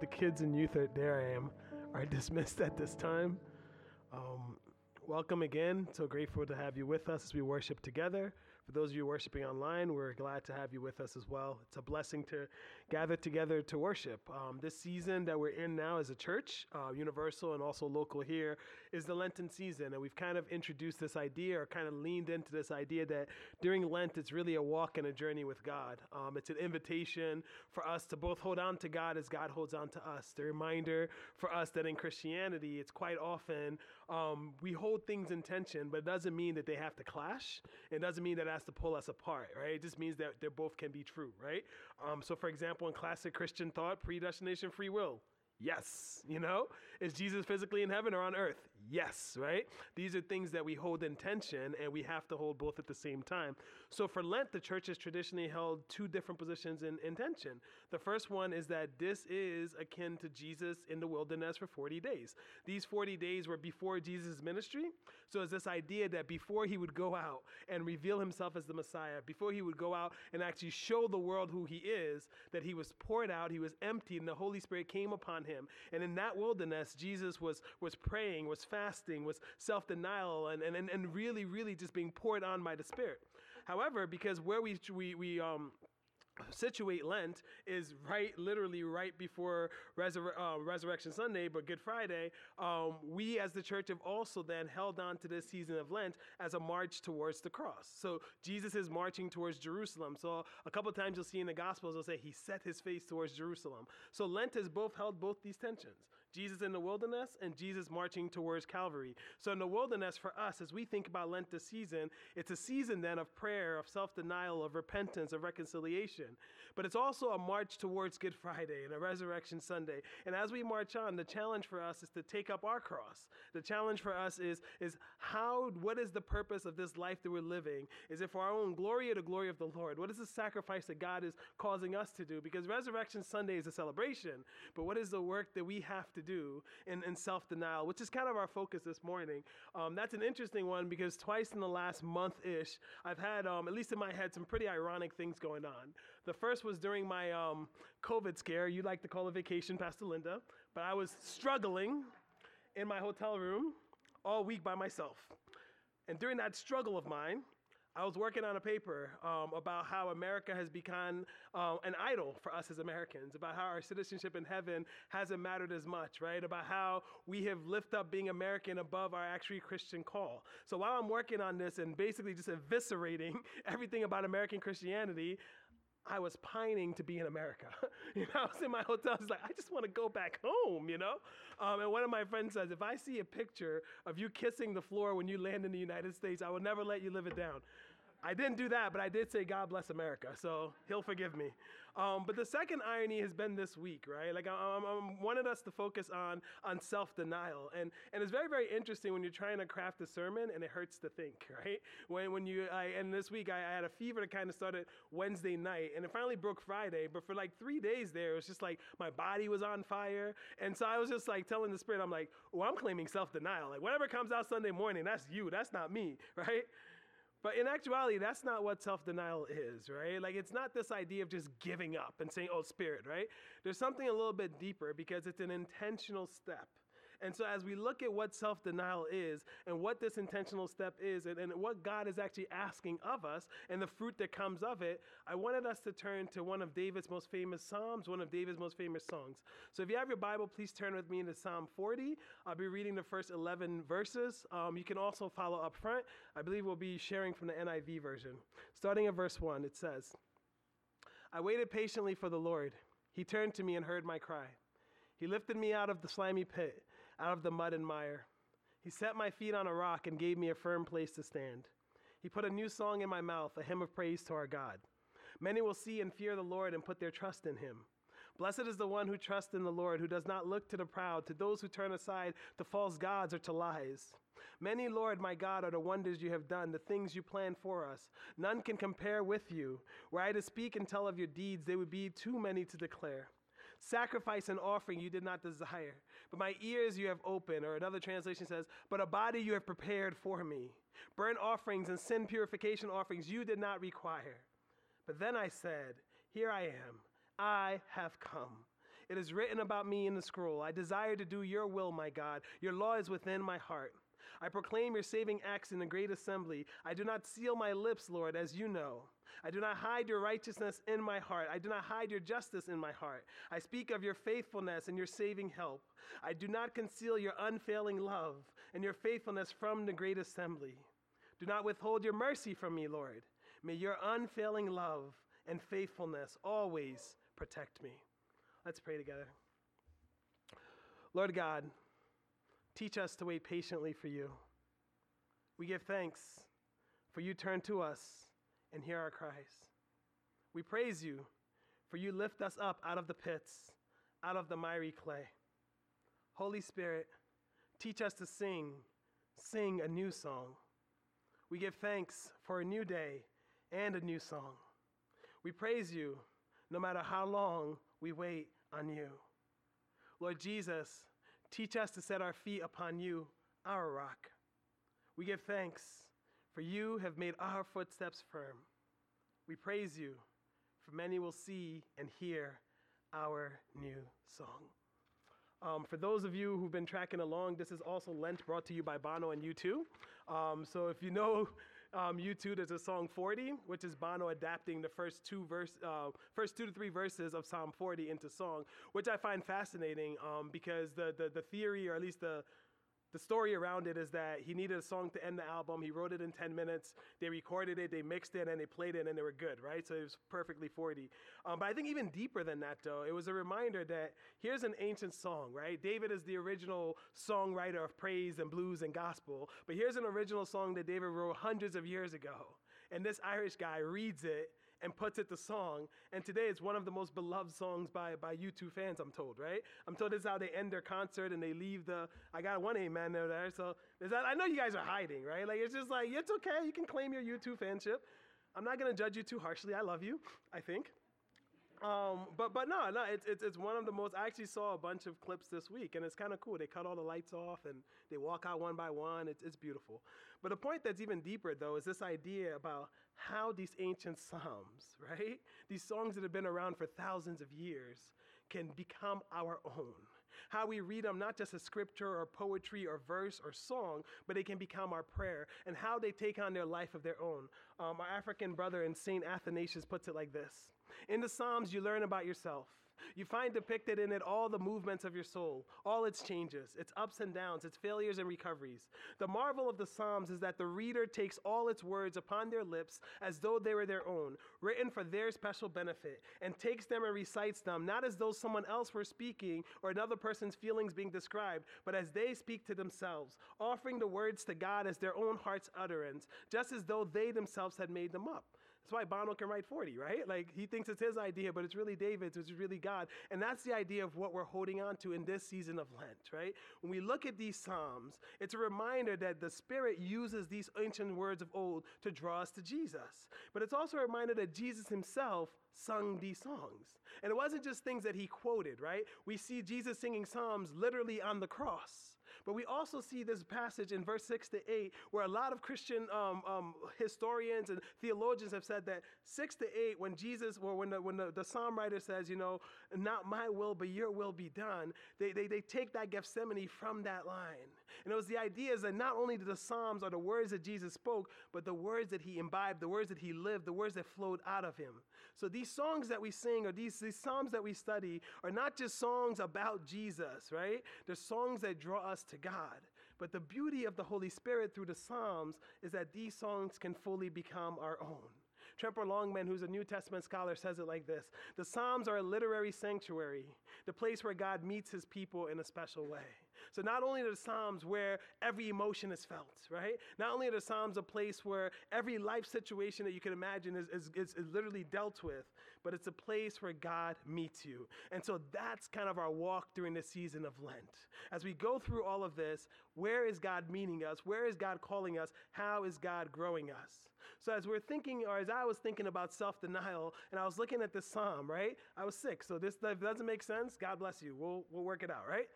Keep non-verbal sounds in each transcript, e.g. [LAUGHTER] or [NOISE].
the kids and youth are there. I am are [LAUGHS] dismissed at this time. Um, welcome again. So grateful to have you with us as we worship together. For those of you worshiping online, we're glad to have you with us as well. It's a blessing to gather together to worship. Um, this season that we're in now as a church, uh, universal and also local here, is the Lenten season. And we've kind of introduced this idea or kind of leaned into this idea that during Lent, it's really a walk and a journey with God. Um, it's an invitation for us to both hold on to God as God holds on to us. The reminder for us that in Christianity, it's quite often um, we hold things in tension, but it doesn't mean that they have to clash. It doesn't mean that has to pull us apart, right? It just means that they both can be true, right? Um, so, for example, in classic Christian thought, predestination, free will. Yes, you know? Is Jesus physically in heaven or on earth? Yes, right? These are things that we hold in tension and we have to hold both at the same time. So for Lent, the church has traditionally held two different positions in, in tension. The first one is that this is akin to Jesus in the wilderness for 40 days. These 40 days were before Jesus' ministry. So it's this idea that before he would go out and reveal himself as the Messiah, before he would go out and actually show the world who he is, that he was poured out, he was emptied, and the Holy Spirit came upon him. And in that wilderness, Jesus was, was praying, was fasting, was self denial, and, and, and really, really just being poured on by the Spirit. However, because where we, we, we um, situate Lent is right, literally right before Resur- uh, Resurrection Sunday, but Good Friday. Um, we as the church have also then held on to this season of Lent as a march towards the cross. So Jesus is marching towards Jerusalem. So a couple times you'll see in the Gospels, they'll say he set his face towards Jerusalem. So Lent has both held both these tensions Jesus in the wilderness and Jesus marching towards Calvary. So in the wilderness, for us, as we think about Lent this season, it's a season then of prayer, of self denial, of repentance, of reconciliation. But it's also a march towards Good Friday and a Resurrection Sunday. And as we march on, the challenge for us is to take up our cross. The challenge for us is, is how, what is the purpose of this life that we're living? Is it for our own glory or the glory of the Lord? What is the sacrifice that God is causing us to do? Because Resurrection Sunday is a celebration, but what is the work that we have to do in, in self denial, which is kind of our focus this morning? Um, that's an interesting one because twice in the last month ish, I've had, um, at least in my head, some pretty ironic things going on. The first was during my um, COVID scare. You like to call it vacation, Pastor Linda, but I was struggling in my hotel room all week by myself. And during that struggle of mine, I was working on a paper um, about how America has become um, an idol for us as Americans, about how our citizenship in heaven hasn't mattered as much, right? About how we have lifted up being American above our actually Christian call. So while I'm working on this and basically just eviscerating [LAUGHS] everything about American Christianity, I was pining to be in America. [LAUGHS] you know, I was in my hotel. I was like, I just want to go back home, you know? Um, and one of my friends says, if I see a picture of you kissing the floor when you land in the United States, I will never let you live it down. I didn't do that, but I did say God bless America, so He'll forgive me. Um, but the second irony has been this week, right? Like I, I, wanted us to focus on on self denial, and and it's very very interesting when you're trying to craft a sermon and it hurts to think, [LAUGHS] right? When when you I, and this week I, I had a fever that kind of started Wednesday night, and it finally broke Friday, but for like three days there, it was just like my body was on fire, and so I was just like telling the Spirit, I'm like, well, I'm claiming self denial. Like whatever comes out Sunday morning, that's you, that's not me, [LAUGHS] right? But in actuality, that's not what self denial is, right? Like, it's not this idea of just giving up and saying, oh, spirit, right? There's something a little bit deeper because it's an intentional step. And so, as we look at what self denial is and what this intentional step is and, and, what God is actually asking of us and the fruit that comes of it, I wanted us to turn to one of David's most famous Psalms, one of David's most famous songs. So, if you have your Bible, please turn with me into Psalm 40. I'll be reading the first 11 verses. Um, you can also follow up front. I believe we'll be sharing from the NIV version. Starting at verse 1, it says, I waited patiently for the Lord. He turned to me and heard my cry. He lifted me out of the slimy pit, out of the mud and mire. He set my feet on a rock and gave me a firm place to stand. He put a new song in my mouth, a hymn of praise to our God. Many will see and fear the Lord and put their trust in him. Blessed is the one who trusts in the Lord, who does not look to the proud, to those who turn aside to false gods or to lies. Many, Lord, my God, are the wonders you have done, the things you plan for us. None can compare with you. Were I to speak and tell of your deeds, they would be too many to declare. Sacrifice and offering you did not desire, but my ears you have opened. Or another translation says, But a body you have prepared for me. Burnt offerings and sin purification offerings you did not require. But then I said, Here I am, I have come. It is written about me in the scroll. I desire to do your will, my God. Your law is within my heart. I proclaim your saving acts in the great assembly. I do not seal my lips, Lord, as you know. I do not hide your righteousness in my heart. I do not hide your justice in my heart. I speak of your faithfulness and your saving help. I do not conceal your unfailing love and your faithfulness from the great assembly. Do not withhold your mercy from me, Lord. May your unfailing love and faithfulness always protect me. Let's pray together. Lord God, teach us to wait patiently for you. We give thanks for you turn to us and hear our cries. We praise you for you lift us up out of the pits, out of the miry clay. Holy Spirit, teach us to sing, sing a new song. We give thanks for a new day and a new song. We praise you no matter how long we wait on you. Lord Jesus, teach us to set our feet upon you, our rock. We give thanks, for you have made our footsteps firm. We praise you, for many will see and hear our new song. Um, for those of you who've been tracking along, this is also Lent brought to you by Bono and U2. Um, so if you know um, U2, there's a song 40, which is Bono adapting the first two verse, uh, first two to three verses of Psalm 40 into song, which I find fascinating um, because the, the the theory, or at least the the story around it is that he needed a song to end the album. He wrote it in 10 minutes. They recorded it, they mixed it, and they played it, and they were good, right? So it was perfectly 40. Um, but I think even deeper than that, though, it was a reminder that here's an ancient song, right? David is the original songwriter of praise and blues and gospel. But here's an original song that David wrote hundreds of years ago. And this Irish guy reads it and puts it to song. And today it's one of the most beloved songs by, by U2 fans, I'm told, right? I'm told this is how they end their concert and they leave the, I got one amen there. there. So that, I know you guys are hiding, right? Like it's just like, it's okay. You can claim your U2 fanship. I'm not going to judge you too harshly. I love you, I think. Um, but but no, no, it's, it's it's one of the most. I actually saw a bunch of clips this week, and it's kind of cool. They cut all the lights off and they walk out one by one. It's it's beautiful. But the point that's even deeper though is this idea about how these ancient psalms, right, these songs that have been around for thousands of years, can become our own. How we read them not just as scripture or poetry or verse or song, but they can become our prayer, and how they take on their life of their own. Um, our African brother in St. Athanasius puts it like this In the Psalms, you learn about yourself. You find depicted in it all the movements of your soul, all its changes, its ups and downs, its failures and recoveries. The marvel of the Psalms is that the reader takes all its words upon their lips as though they were their own, written for their special benefit, and takes them and recites them, not as though someone else were speaking or another person's feelings being described, but as they speak to themselves, offering the words to God as their own heart's utterance, just as though they themselves had made them up. That's why Bono can write 40, right? Like he thinks it's his idea, but it's really David's, it's really God. And that's the idea of what we're holding on to in this season of Lent, right? When we look at these Psalms, it's a reminder that the Spirit uses these ancient words of old to draw us to Jesus. But it's also a reminder that Jesus himself sung these songs. And it wasn't just things that he quoted, right? We see Jesus singing Psalms literally on the cross. But we also see this passage in verse 6 to 8 where a lot of Christian um, um, historians and theologians have said that 6 to 8, when Jesus, or when the, when the, the psalm writer says, you know, not my will, but your will be done, they, they, they take that Gethsemane from that line. And it was the idea is that not only did the Psalms are the words that Jesus spoke, but the words that he imbibed, the words that he lived, the words that flowed out of him. So these songs that we sing or these, these Psalms that we study are not just songs about Jesus, right? They're songs that draw us to God. But the beauty of the Holy Spirit through the Psalms is that these songs can fully become our own. Tremper Longman, who's a New Testament scholar, says it like this The Psalms are a literary sanctuary, the place where God meets his people in a special way. So not only are the Psalms where every emotion is felt, right? Not only are the Psalms a place where every life situation that you can imagine is, is, is literally dealt with, but it's a place where God meets you. And so that's kind of our walk during the season of Lent. As we go through all of this, where is God meeting us? Where is God calling us? How is God growing us? So as we're thinking, or as I was thinking about self-denial, and I was looking at this psalm, right? I was sick, so this doesn't make sense. God bless you. We'll we'll work it out, right?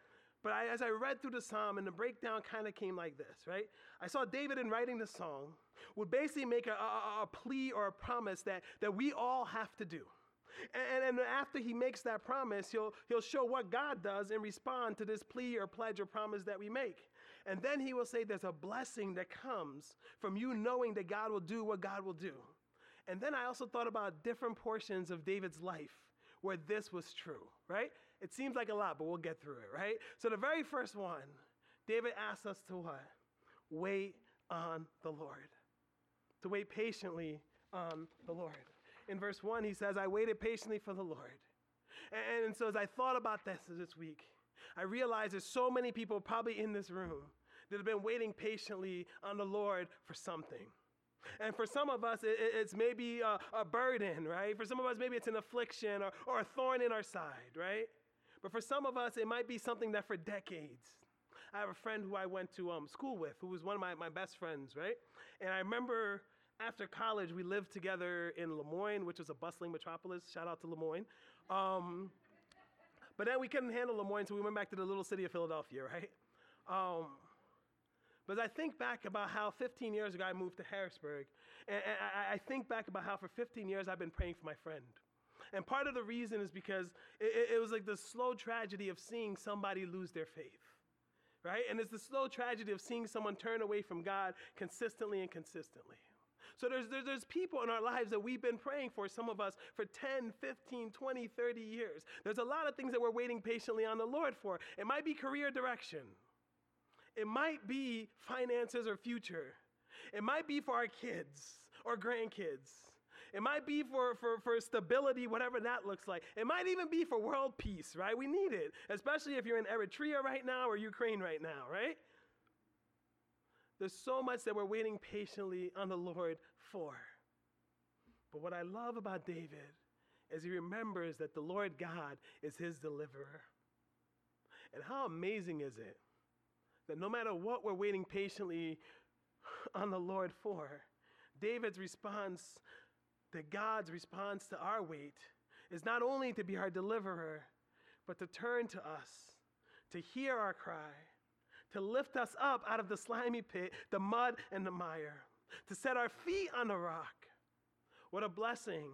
But I, as I read through the psalm, and the breakdown kind of came like this, right? I saw David in writing the song would basically make a, a, a plea or a promise that, that we all have to do. And, and after he makes that promise, he'll, he'll show what God does and respond to this plea or pledge or promise that we make. And then he will say there's a blessing that comes from you knowing that God will do what God will do. And then I also thought about different portions of David's life where this was true, right? It seems like a lot, but we'll get through it, right? So the very first one, David asks us to what? Wait on the Lord. To wait patiently on the Lord. In verse 1, he says, I waited patiently for the Lord. And, and so as I thought about this this week, I realized there's so many people probably in this room that have been waiting patiently on the Lord for something. And for some of us, it, it's maybe a, a, burden, right? For some of us, maybe it's an affliction or, or a thorn in our side, right? But for some of us, it might be something that for decades. I have a friend who I went to um, school with, who was one of my, my best friends, right? And I remember after college, we lived together in Lemoyne, which was a bustling metropolis. Shout out to Lemoyne. Um, but then we couldn't handle Lemoyne, so we went back to the little city of Philadelphia, right? Um, but I think back about how 15 years ago I moved to Harrisburg, and, and I, I, think back about how for 15 years I've been praying for my friend. And part of the reason is because it, it was like the slow tragedy of seeing somebody lose their faith, right? And it's the slow tragedy of seeing someone turn away from God consistently and consistently. So there's, there's, people in our lives that we've been praying for, some of us, for 10, 15, 20, 30 years. There's a lot of things that we're waiting patiently on the Lord for. It might be career direction, it might be finances or future, it might be for our kids or grandkids. It might be for, for, for stability, whatever that looks like. It might even be for world peace, right? We need it, especially if you're in Eritrea right now or Ukraine right now, right? There's so much that we're waiting patiently on the Lord for. But what I love about David is he remembers that the Lord God is his deliverer. And how amazing is it that no matter what we're waiting patiently on the Lord for, David's response, that God's response to our wait, is not only to be our deliverer, but to turn to us, to hear our cry, to lift us up out of the slimy pit, the mud and the mire, to set our feet on the rock. What a blessing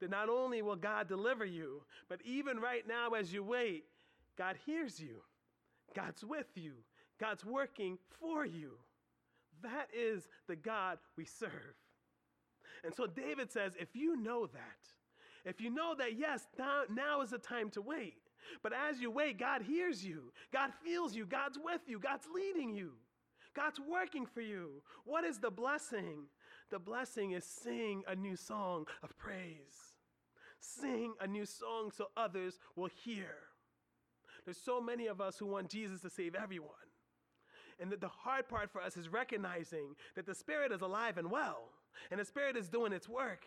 that not only will God deliver you, but even right now as you wait, God hears you. God's with you. God's working for you. That is the God we serve. And so David says, if you know that, if you know that, yes, now, now is the time to wait, but as you wait, God hears you, God feels you, God's with you, God's leading you, God's working for you. What is the blessing? The blessing is sing a new song of praise. Sing a new song so others will hear. There's so many of us who want Jesus to save everyone. And that the hard part for us is recognizing that the Spirit is alive and well, and the Spirit is doing its work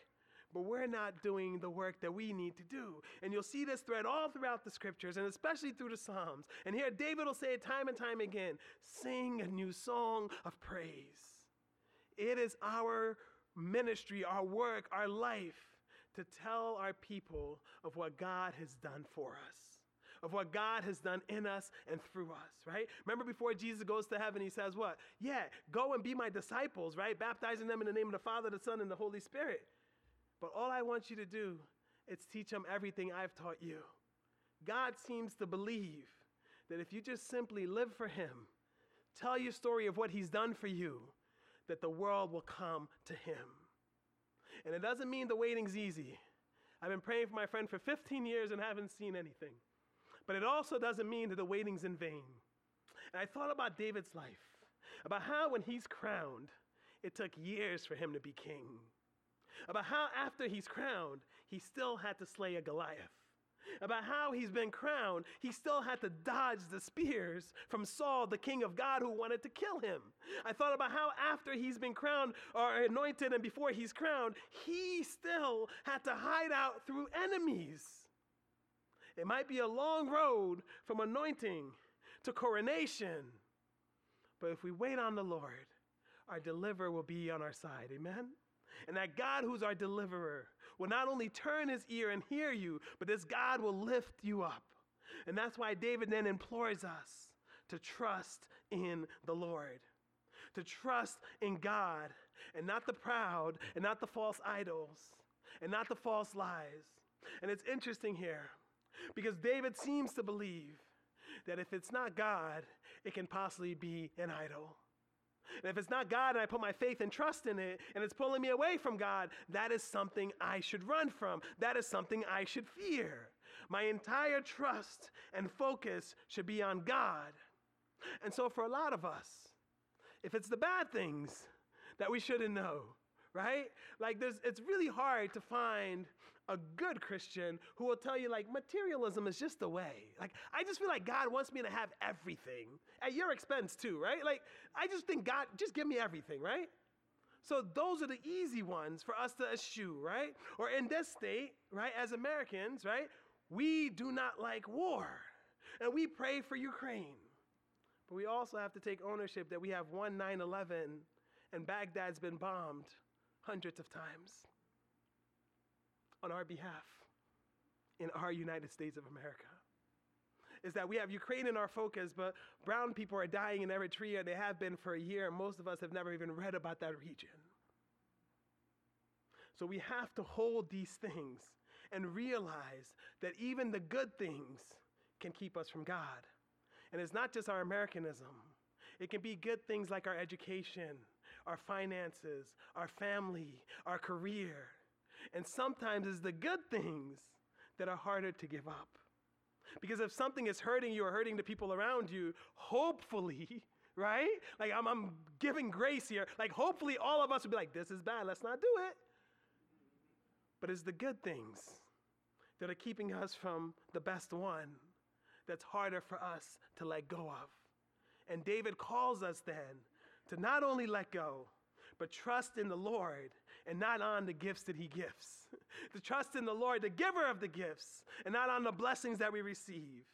but we're not doing the work that we need to do. And you'll see this thread all throughout the scriptures, and especially through the Psalms. And here, David will say it time and time again sing a new song of praise. It is our ministry, our work, our life to tell our people of what God has done for us of what God has done in us and through us, right? Remember before Jesus goes to heaven, he says, What? Yeah, go and be my disciples, right? Baptizing them in the name of the Father, the Son, and the Holy Spirit. But all I want you to do is teach them everything I've taught you. God seems to believe that if you just simply live for Him, tell your story of what He's done for you, that the world will come to Him. And it doesn't mean the waiting's easy. I've been praying for my friend for 15 years and haven't seen anything. But it also doesn't mean that the waiting's in vain. And I thought about David's life, about how when he's crowned, it took years for him to be king about how after he's crowned, he still had to slay a Goliath. About how he's been crowned, he still had to dodge the spears from Saul, the king of God, who wanted to kill him. I thought about how after he's been crowned or anointed and before he's crowned, he still had to hide out through enemies. It might be a long road from anointing to coronation, but if we wait on the Lord, our deliverer will be on our side. Amen? And that God, who's our deliverer, will not only turn his ear and hear you, but this God will lift you up. And that's why David then implores us to trust in the Lord, to trust in God and not the proud and not the false idols and not the false lies. And it's interesting here because David seems to believe that if it's not God, it can possibly be an idol. And if it's not God and I put my faith and trust in it and it's pulling me away from God, that is something I should run from. That is something I should fear. My entire trust and focus should be on God. And so, for a lot of us, if it's the bad things that we shouldn't know, right? Like, there's, it's really hard to find a good Christian who will tell you, like, materialism is just the way. Like, I just feel like God wants me to have everything at your expense, too, right? Like, I just think God, just give me everything, right? So those are the easy ones for us to eschew, right? Or in this state, right, as Americans, right, we do not like war and we pray for Ukraine. But we also have to take ownership that we have one 9 11 and Baghdad's been bombed hundreds of times on our behalf in our United States of America. Is that we have Ukraine in our focus, but brown people are dying in Eritrea. They have been for a year, and most of us have never even read about that region. So we have to hold these things and realize that even the good things can keep us from God. And it's not just our Americanism, it can be good things like our education, our finances, our family, our career. And sometimes it's the good things that are harder to give up. Because if something is hurting you or hurting the people around you, hopefully, [LAUGHS] right? Like I'm, I'm giving grace here. Like hopefully all of us would be like, this is bad, let's not do it. But it's the good things that are keeping us from the best one that's harder for us to let go of. And David calls us then to not only let go, but trust in the Lord and not on the gifts that he gives. [LAUGHS] to trust in the Lord, the giver of the gifts, and not on the blessings that we receive.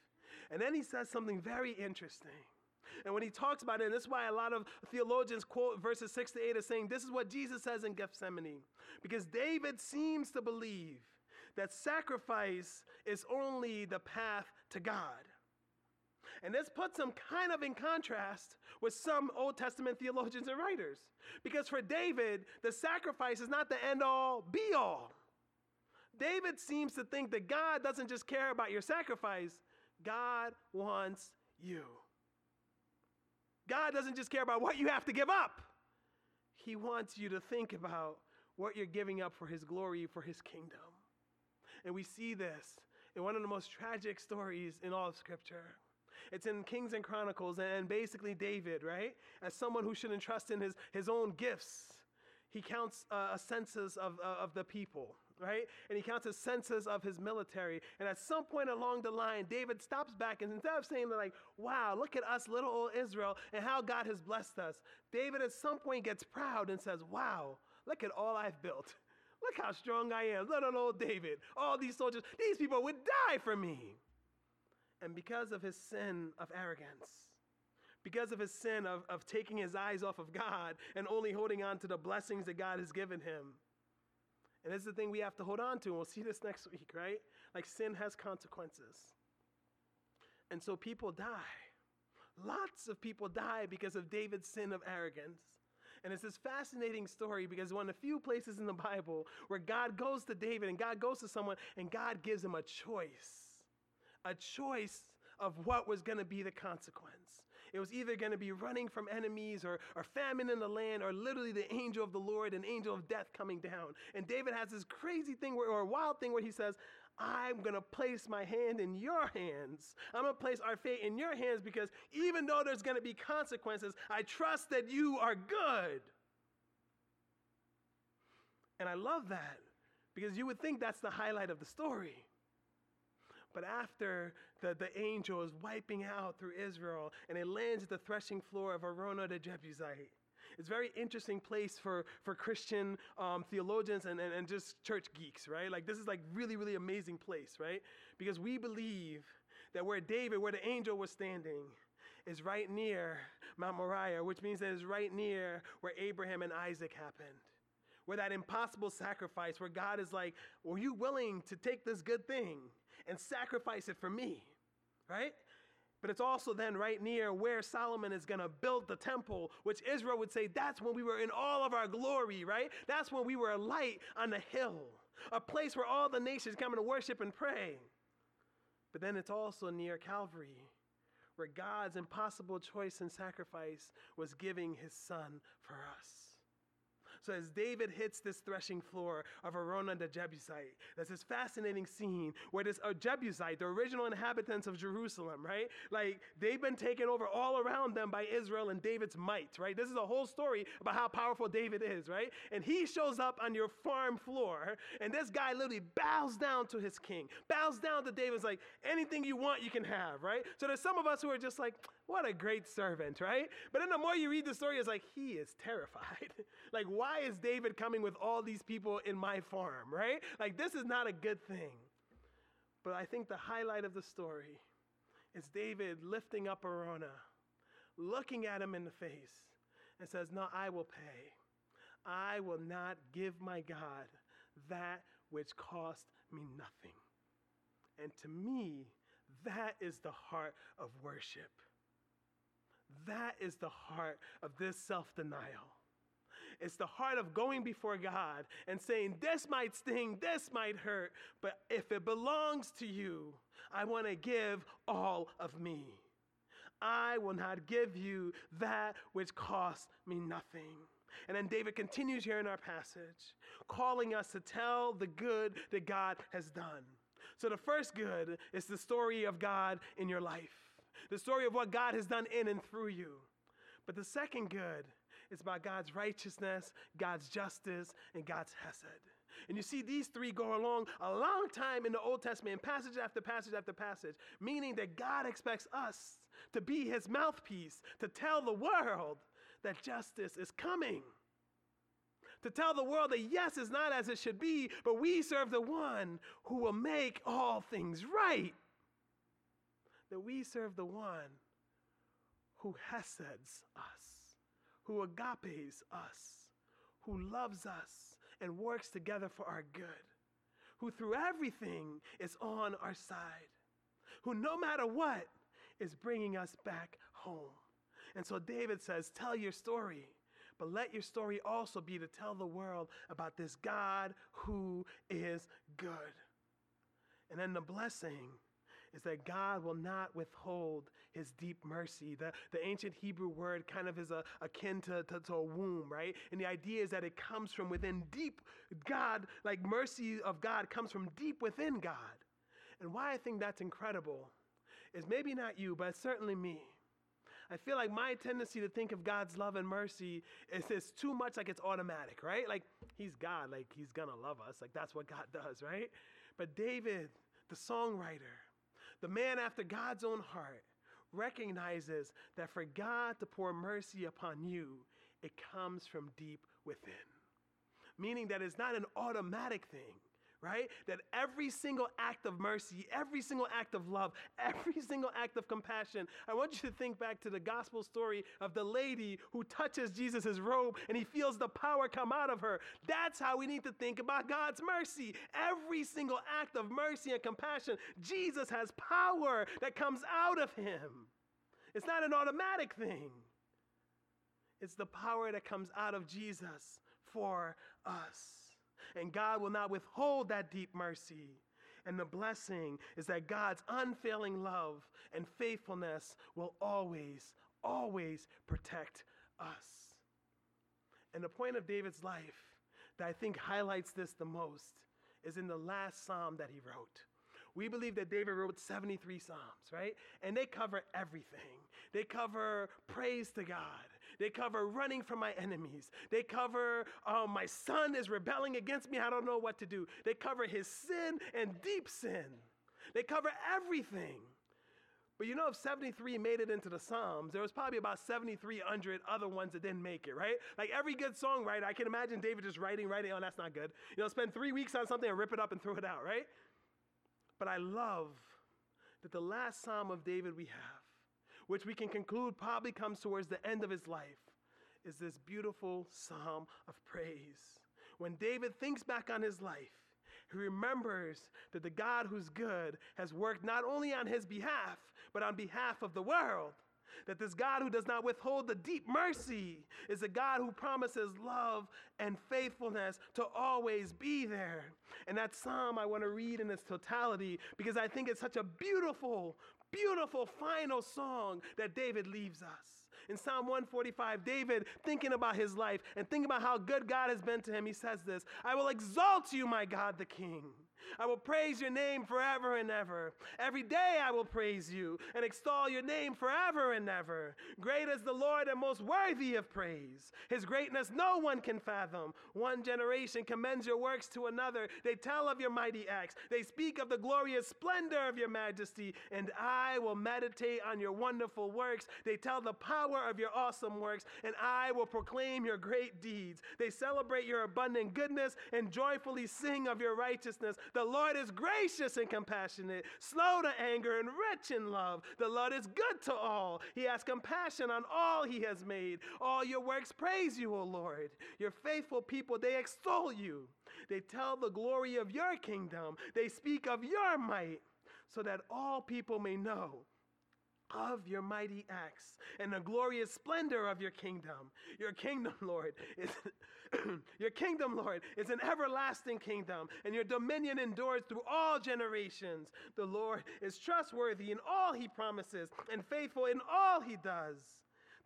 And then he says something very interesting. And when he talks about it, and this is why a lot of theologians quote verses 6 to 8 as saying, This is what Jesus says in Gethsemane. Because David seems to believe that sacrifice is only the path to God. And this puts him kind of in contrast with some Old Testament theologians and writers. Because for David, the sacrifice is not the end all be all. David seems to think that God doesn't just care about your sacrifice, God wants you. God doesn't just care about what you have to give up, He wants you to think about what you're giving up for His glory, for His kingdom. And we see this in one of the most tragic stories in all of Scripture. It's in Kings and Chronicles, and basically David, right? As someone who shouldn't trust in his, his own gifts, he counts uh, a census of, uh, of the people, right? And he counts a census of his military. And at some point along the line, David stops back and instead of saying, like, wow, look at us, little old Israel, and how God has blessed us, David at some point gets proud and says, wow, look at all I've built. Look how strong I am. Little old David. All these soldiers, these people would die for me. And because of his sin of arrogance, because of his sin of, of taking his eyes off of God and only holding on to the blessings that God has given him. And this is the thing we have to hold on to, and we'll see this next week, right? Like sin has consequences. And so people die. Lots of people die because of David's sin of arrogance. And it's this fascinating story because one of the few places in the Bible where God goes to David and God goes to someone and God gives him a choice. A choice of what was going to be the consequence. It was either going to be running from enemies or, or famine in the land or literally the angel of the Lord, an angel of death coming down. And David has this crazy thing where, or wild thing where he says, I'm going to place my hand in your hands. I'm going to place our fate in your hands because even though there's going to be consequences, I trust that you are good. And I love that because you would think that's the highlight of the story. But after the, the angel is wiping out through Israel and it lands at the threshing floor of Araunah the Jebusite, it's a very interesting place for, for Christian um, theologians and, and, and just church geeks, right? Like, this is like really, really amazing place, right? Because we believe that where David, where the angel was standing, is right near Mount Moriah, which means that it's right near where Abraham and Isaac happened. Where that impossible sacrifice, where God is like, Were you willing to take this good thing and sacrifice it for me? Right? But it's also then right near where Solomon is going to build the temple, which Israel would say that's when we were in all of our glory, right? That's when we were a light on the hill. a place where all the nations come and worship and pray. But then it's also near Calvary, where God's impossible choice and sacrifice was giving his son for us. So as David hits this threshing floor of Araunah the Jebusite, there's this fascinating scene where this uh, Jebusite, the original inhabitants of Jerusalem, right? Like they've been taken over all around them by Israel and David's might, right? This is a whole story about how powerful David is, right? And he shows up on your farm floor, and this guy literally bows down to his king, bows down to David's like, anything you want, you can have, right? So there's some of us who are just like, what a great servant, right? But then the more you read the story, it's like, he is terrified. [LAUGHS] like, why is David coming with all these people in my farm, right? Like, this is not a good thing. But I think the highlight of the story is David lifting up Araunah, looking at him in the face, and says, No, I will pay. I will not give my God that which cost me nothing. And to me, that is the heart of worship. That is the heart of this self denial. It's the heart of going before God and saying, This might sting, this might hurt, but if it belongs to you, I want to give all of me. I will not give you that which costs me nothing. And then David continues here in our passage, calling us to tell the good that God has done. So, the first good is the story of God in your life the story of what God has done in and through you. But the second good is about God's righteousness, God's justice, and God's hesed. And you see, these three go along a long time in the Old Testament, passage after passage after passage, meaning that God expects us to be his mouthpiece, to tell the world that justice is coming. To tell the world that yes, it's not as it should be, but we serve the one who will make all things right that we serve the one who heseds us, who agapes us, who loves us and works together for our good, who through everything is on our side, who no matter what is bringing us back home. And so David says, Tell your story, but let your story also be to tell the world about this God who is good. And then the blessing is that God will not withhold his deep mercy. The, the ancient Hebrew word kind of is a, akin to, to, to a womb, right? And the idea is that it comes from within deep. God, like mercy of God, comes from deep within God. And why I think that's incredible is maybe not you, but certainly me. I feel like my tendency to think of God's love and mercy is, is too much like it's automatic, right? Like he's God, like he's gonna love us, like that's what God does, right? But David, the songwriter, the man after God's own heart recognizes that for God to pour mercy upon you, it comes from deep within. Meaning that it's not an automatic thing right? That every single act of mercy, every single act of love, [LAUGHS] every single act of compassion, I want you to think back to the gospel story of the lady who touches Jesus' robe and he feels the power come out of her. That's how we need to think about God's mercy. Every single act of mercy and compassion, Jesus has power that comes out of him. It's not an automatic thing. It's the power that comes out of Jesus for us and God will not withhold that deep mercy. And the blessing is that God's unfailing love and faithfulness will always, always protect us. And the point of David's life that I think highlights this the most is in the last psalm that he wrote. We believe that David wrote 73 Psalms, right? And they cover everything. They cover praise to God. They cover running from my enemies. They cover um, my son is rebelling against me. I don't know what to do. They cover his sin and deep sin. They cover everything. But you know, if 73 made it into the Psalms, there was probably about 7,300 other ones that didn't make it, right? Like every good songwriter, I can imagine David just writing, writing, oh, that's not good. You know, spend three weeks on something and rip it up and throw it out, right? But I love that the last Psalm of David we have which we can conclude probably comes towards the end of his life, is this beautiful psalm of praise. When David thinks back on his life, he remembers that the God who's good has worked not only on his behalf, but on behalf of the world. That this God who does not withhold the deep mercy is a God who promises love and faithfulness to always be there. And that psalm I want to read in its totality because I think it's such a beautiful, beautiful final song that David leaves us. In Psalm 145, David, thinking about his life and thinking about how good God has been to him, he says this I will exalt you, my God the King. I will praise your name forever and ever. Every day I will praise you and extol your name forever and ever. Great is the Lord and most worthy of praise. His greatness no one can fathom. One generation commends your works to another. They tell of your mighty acts. They speak of the glorious splendor of your majesty. And I will meditate on your wonderful works. They tell the power of your awesome works. And I will proclaim your great deeds. They celebrate your abundant goodness and joyfully sing of your righteousness. The Lord is gracious and compassionate, slow to anger and rich in love. The Lord is good to all. He has compassion on all he has made. All your works praise you, O Lord. Your faithful people, they extol you. They tell the glory of your kingdom. They speak of your might so that all people may know of your mighty acts and the glorious splendor of your kingdom. Your kingdom, [LAUGHS] Lord, is [CLEARS THROAT] your kingdom, Lord, is an everlasting kingdom, and your dominion endures through all generations. The Lord is trustworthy in all he promises and faithful in all he does.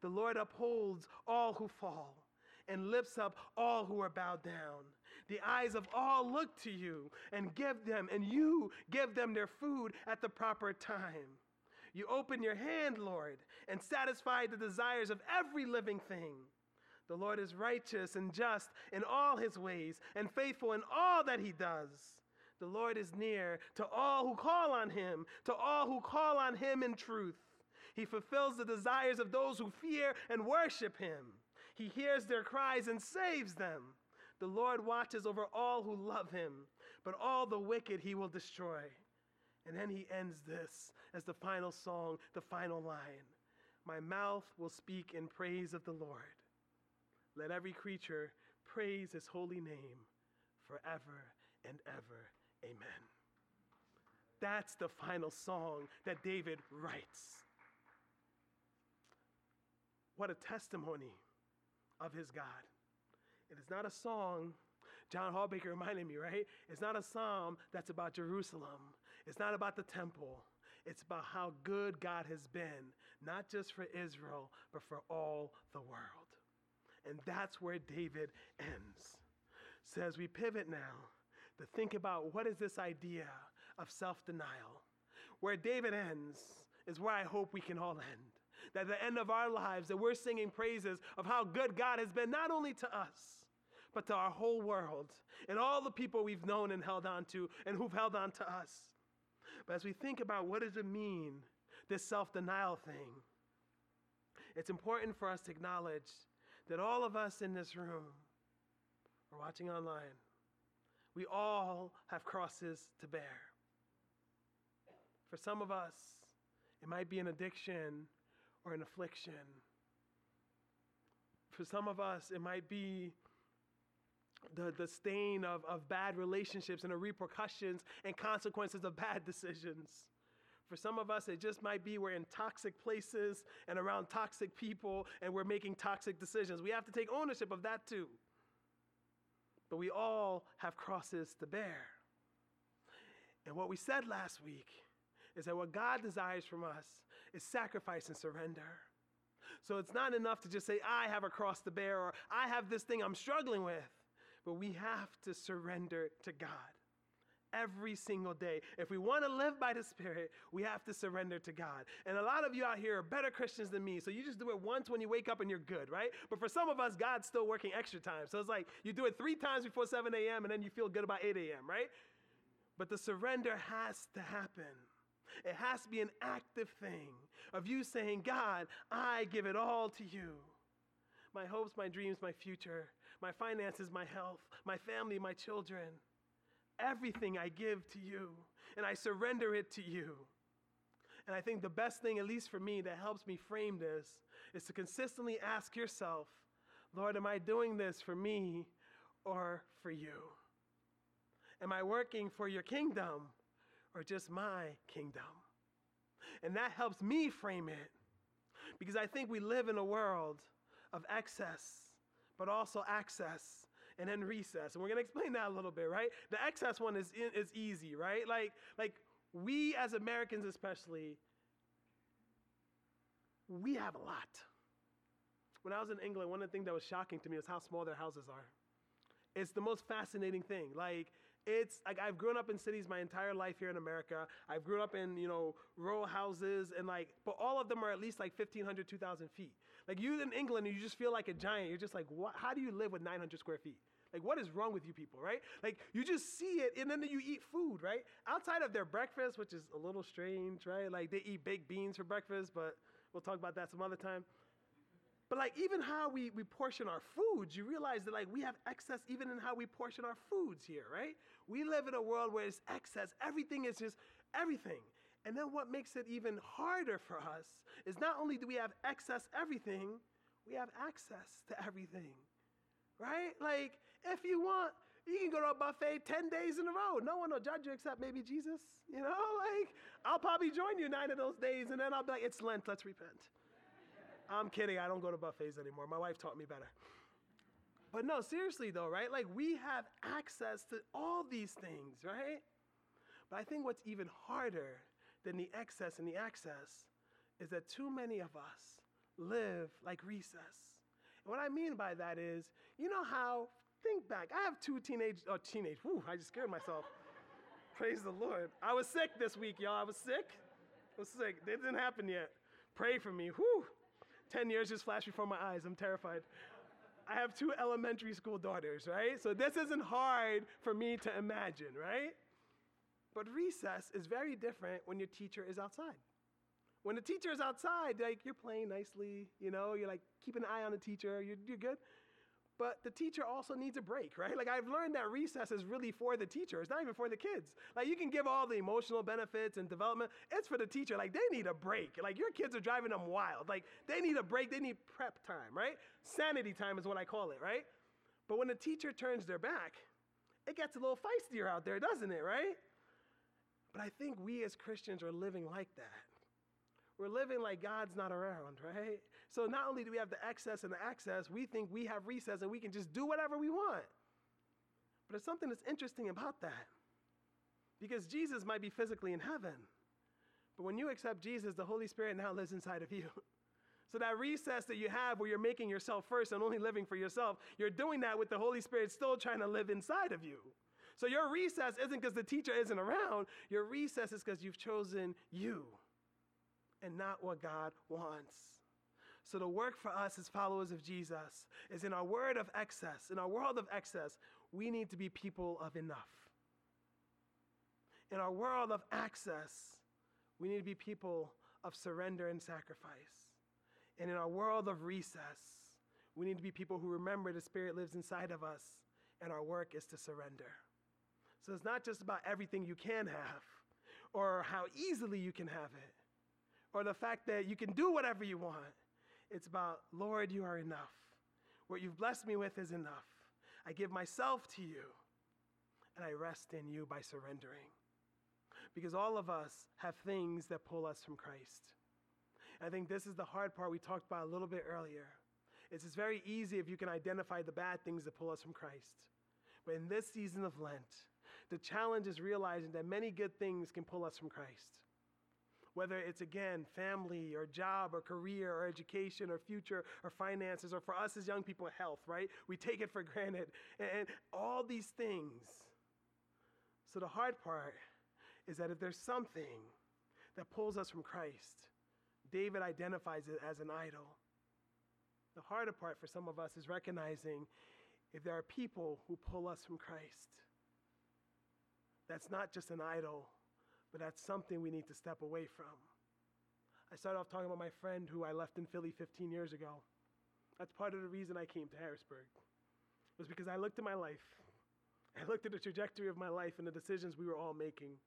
The Lord upholds all who fall and lifts up all who are bowed down. The eyes of all look to you and give them, and you give them their food at the proper time. You open your hand, Lord, and satisfy the desires of every living thing. The Lord is righteous and just in all his ways and faithful in all that he does. The Lord is near to all who call on him, to all who call on him in truth. He fulfills the desires of those who fear and worship him. He hears their cries and saves them. The Lord watches over all who love him, but all the wicked he will destroy. And then he ends this as the final song, the final line My mouth will speak in praise of the Lord. Let every creature praise his holy name forever and ever. Amen. That's the final song that David writes. What a testimony of his God. It is not a song, John Hallbaker reminded me, right? It's not a psalm that's about Jerusalem. It's not about the temple. It's about how good God has been, not just for Israel, but for all the world. And that's where David ends. So as we pivot now to think about what is this idea of self denial, where David ends is where I hope we can all end. That at the end of our lives, that we're singing praises of how good God has been, not only to us, but to our whole world and all the people we've known and held on to and who've held on to us. But as we think about what does it mean, this self-denial thing, it's important for us to acknowledge that all of us in this room or watching online, we all have crosses to bear. For some of us, it might be an addiction or an affliction. For some of us, it might be the, the stain of, of bad relationships and the repercussions and consequences of bad [LAUGHS] decisions. For some of us, it just might be we're in toxic places and around toxic people and we're making toxic decisions. We have to take ownership of that too. But we all have crosses to bear. And what we said last week is that what God desires from us is sacrifice and surrender. So it's not enough to just say, I have a cross to bear or I have this thing I'm struggling with but we have to surrender to God every single day. If we want to live by the Spirit, we have to surrender to God. And a lot of you out here are better Christians than me, so you just do it once when you wake up and you're good, right? But for some of us, God's still working extra time. So it's like you do it three times before 7 a.m. and then you feel good about 8 a.m., right? But the surrender has to happen. It has to be an active thing of you saying, God, I give it all to you. My hopes, my dreams, my future my finances, my health, my family, my children. Everything I give to you, and I surrender it to you. And I think the best thing, at least for me, that helps me frame this is to consistently ask yourself, Lord, am I doing this for me or for you? Am I working for your kingdom or just my kingdom? And that helps me frame it because I think we live in a world of excess but also access. And then recess. And we're going to explain that a little bit, right? The excess one is, is easy, right? Like, like we as Americans, especially, we have a lot. When I was in England, one of the things that was shocking to me was how small their houses are. It's the most fascinating thing. Like, it's like I've grown up in cities my entire life here in America. I've grown up in, you know, row houses and like, but all of them are at least like 1,500, 2,000 feet. Like you in England, you just feel like a giant. You're just like, what? How do you live with 900 square feet? Like, what is wrong with you people, right? Like, you just see it and then you eat food, right? Outside of their breakfast, which is a little strange, right? Like, they eat baked beans for breakfast, but we'll talk about that some other time. But like even how we, we portion our foods, you realize that like we have excess even in how we portion our foods here, right? We live in a world where it's excess. Everything is just everything. And then what makes it even harder for us is not only do we have excess everything, we have access to everything. Right? Like if you want, you can go to a buffet 10 days in a row. No one will judge you except maybe Jesus. You know, [LAUGHS] like I'll probably join you nine of those days and then I'll be like, it's Lent, let's repent. I'm kidding. I don't go to buffets anymore. My wife taught me better. But no, seriously though, right? Like we have access to all these things, right? But I think what's even harder than the excess and the access is that too many of us live like recess. And what I mean by that is, you know how, think back, I have two teenage, oh, teenage, whew, I just scared myself. [LAUGHS] Praise the Lord. I was sick this week, y'all. I was sick. I was sick. It didn't happen yet. Pray for me. Whew. 10 years just flashed before my eyes. I'm terrified. I have two elementary school daughters, right? So this isn't hard for me to imagine, right? But recess is very different when your teacher is outside. When the teacher is outside, like you're playing nicely, you know, you're like keeping an eye on the teacher, you're, you're good. But the teacher also needs a break, right? Like I've learned that recess is really for the teacher. It's not even for the kids. Like you can give all the emotional benefits and development. It's for the teacher. Like they need a break. Like your kids are driving them wild. Like they need a break. They need prep time, right? Sanity time is what I call it, right? But when the teacher turns their back, it gets a little feistier out there, doesn't it, right? But I think we as Christians are living like that. We're living like God's not around, right? So not only do we have the excess and the access, we think we have recess and we can just do whatever we want. But there's something that's interesting about that. Because Jesus might be physically in heaven. But when you accept Jesus, the Holy Spirit now lives inside of you. [LAUGHS] So that recess that you have where you're making yourself first and only living for yourself, you're doing that with the Holy Spirit still trying to live inside of you. So your recess isn't because the teacher isn't around. Your recess is because you've chosen you and not what God wants. So, the work for us as followers of Jesus is in our word of excess, in our world of excess, we need to be people of enough. In our world of access, we need to be people of surrender and sacrifice. And in our world of recess, we need to be people who remember the Spirit lives inside of us, and our work is to surrender. So, it's not just about everything you can have or how easily you can have it or the fact that you can do whatever you want it's about, Lord, you are enough. What you've blessed me with is enough. I give myself to you, and I rest in you by surrendering. Because all of us have things that pull us from Christ. I think this is the hard part we talked about a little bit earlier. It's, very easy if you can identify the bad things that pull us from Christ. But in this season of Lent, the challenge is realizing that many good things can pull us from Christ whether it's again family or job or career or education or future or finances or for us as young people, health, right? We take it for granted. And all these things. So the hard part is that if there's something that pulls us from Christ, David identifies it as an idol. The harder part for some of us is recognizing if there are people who pull us from Christ, that's not just an idol, but that's something we need to step away from. I started off talking about my friend who I left in Philly 15 years ago. That's part of the reason I came to Harrisburg. It was because I looked at my life. I looked at the trajectory of my life and the decisions we were all making,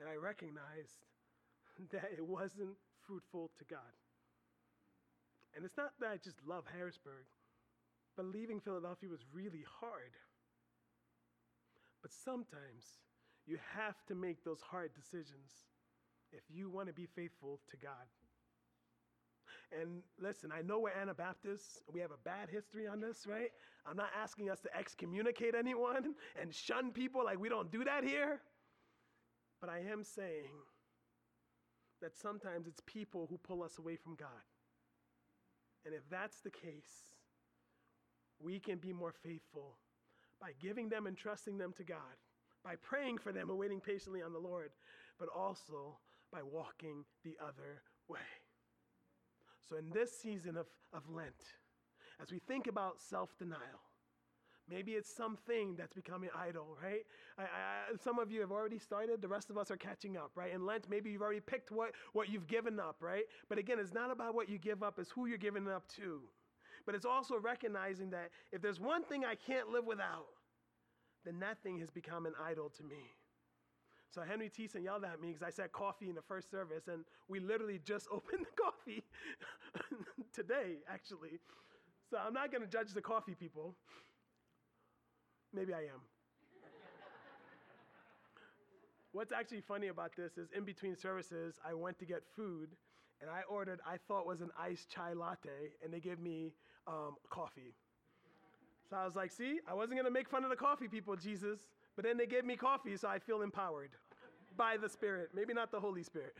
and I recognized that it wasn't fruitful to God. And it's not that I just love Harrisburg, but leaving Philadelphia was really hard. But sometimes you have to make those hard decisions if you want to be faithful to God. And listen, I know we're Anabaptists. We have a bad history on this, right? I'm not asking us to excommunicate anyone and shun people like we don't do that here. But I am saying that sometimes it's people who pull us away from God. And if that's the case, we can be more faithful by giving them and trusting them to God, by praying for them and waiting patiently on the Lord, but also by walking the other way. So, in this season of, of Lent, as we think about self denial, maybe it's something that's becoming idol, right? I, I, some of you have already started, the rest of us are catching up, right? In Lent, maybe you've already picked what, what you've given up, right? But again, it's not about what you give up, it's who you're giving up to. But it's also recognizing that if there's one thing I can't live without, then that thing has become an idol to me. So Henry Thiessen yelled at me because I said coffee in the first service, and we literally just [LAUGHS] opened the coffee [LAUGHS] today, actually. So I'm not going to judge the coffee people. Maybe I am. [LAUGHS] What's actually funny about this is in between services, I went to get food, and I ordered, I thought was an iced chai latte, and they gave me um, coffee. So I was like, see, I wasn't going to make fun of the coffee people, Jesus. But then they gave me coffee, so I feel empowered by the Spirit. Maybe not the Holy Spirit.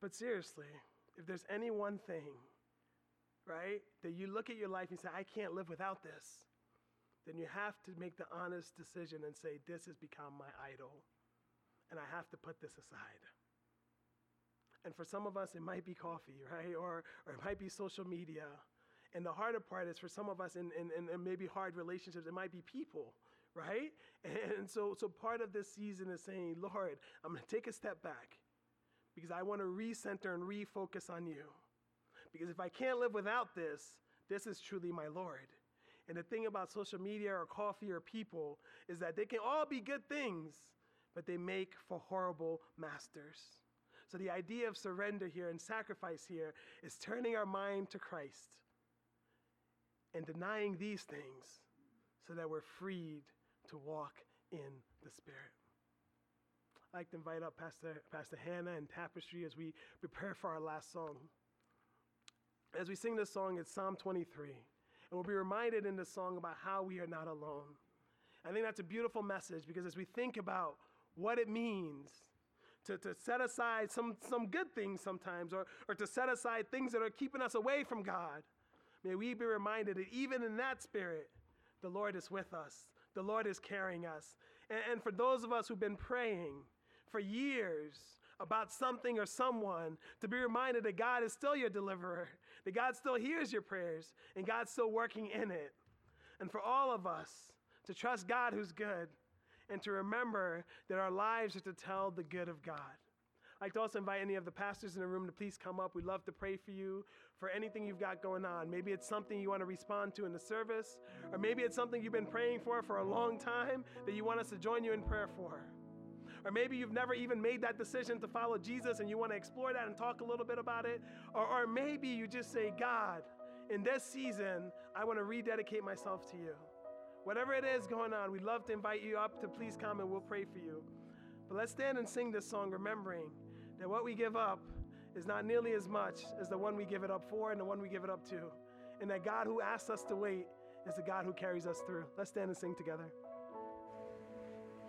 But seriously, if there's any one thing, right, that you look at your life and say, I can't live without this, then you have to make the honest decision and say, This has become my idol, and I have to put this aside. And for some of us, it might be coffee, right? Or, or it might be social media and the harder part is for some of us in, in, in, maybe hard relationships, it might be people, right? And so, so part of this season is saying, Lord, I'm going to take a step back because I want to recenter and refocus on you. Because if I can't live without this, this is truly my Lord. And the thing about social media or coffee or people is that they can all be good things, but they make for horrible masters. So the idea of surrender here and sacrifice here is turning our mind to Christ and denying these things so that we're freed to walk in the Spirit. I'd like to invite up Pastor, Pastor Hannah and Tapestry as we prepare for our last song. As we sing this song, it's Psalm 23. And we'll be reminded in this song about how we are not alone. I think that's a beautiful message because as we think about what it means to, to set aside some, some good things sometimes or, or to set aside things that are keeping us away from God, May we be reminded that even in that spirit, the Lord is with us. The Lord is carrying us. And, and for those of us who've been praying for years about something or someone, to be reminded that God is still your deliverer, that God still hears your prayers, and God's still working in it. And for all of us to trust God who's good and to remember that our lives are to tell the good of God. I'd like to also invite any of the pastors in the room to please come up. We'd love to pray for you for anything you've got going on. Maybe it's something you want to respond to in the service, or maybe it's something you've been praying for for a long time that you want us to join you in prayer for. Or maybe you've never even made that decision to follow Jesus and you want to explore that and talk a little bit about it. Or, or maybe you just say, God, in this season, I want to rededicate myself to you. Whatever it is going on, we'd love to invite you up to please come and we'll pray for you. But let's stand and sing this song, remembering that what we give up is not nearly as much as the one we give it up for and the one we give it up to. And that God who asks us to wait is the God who carries us through. Let's stand and sing together.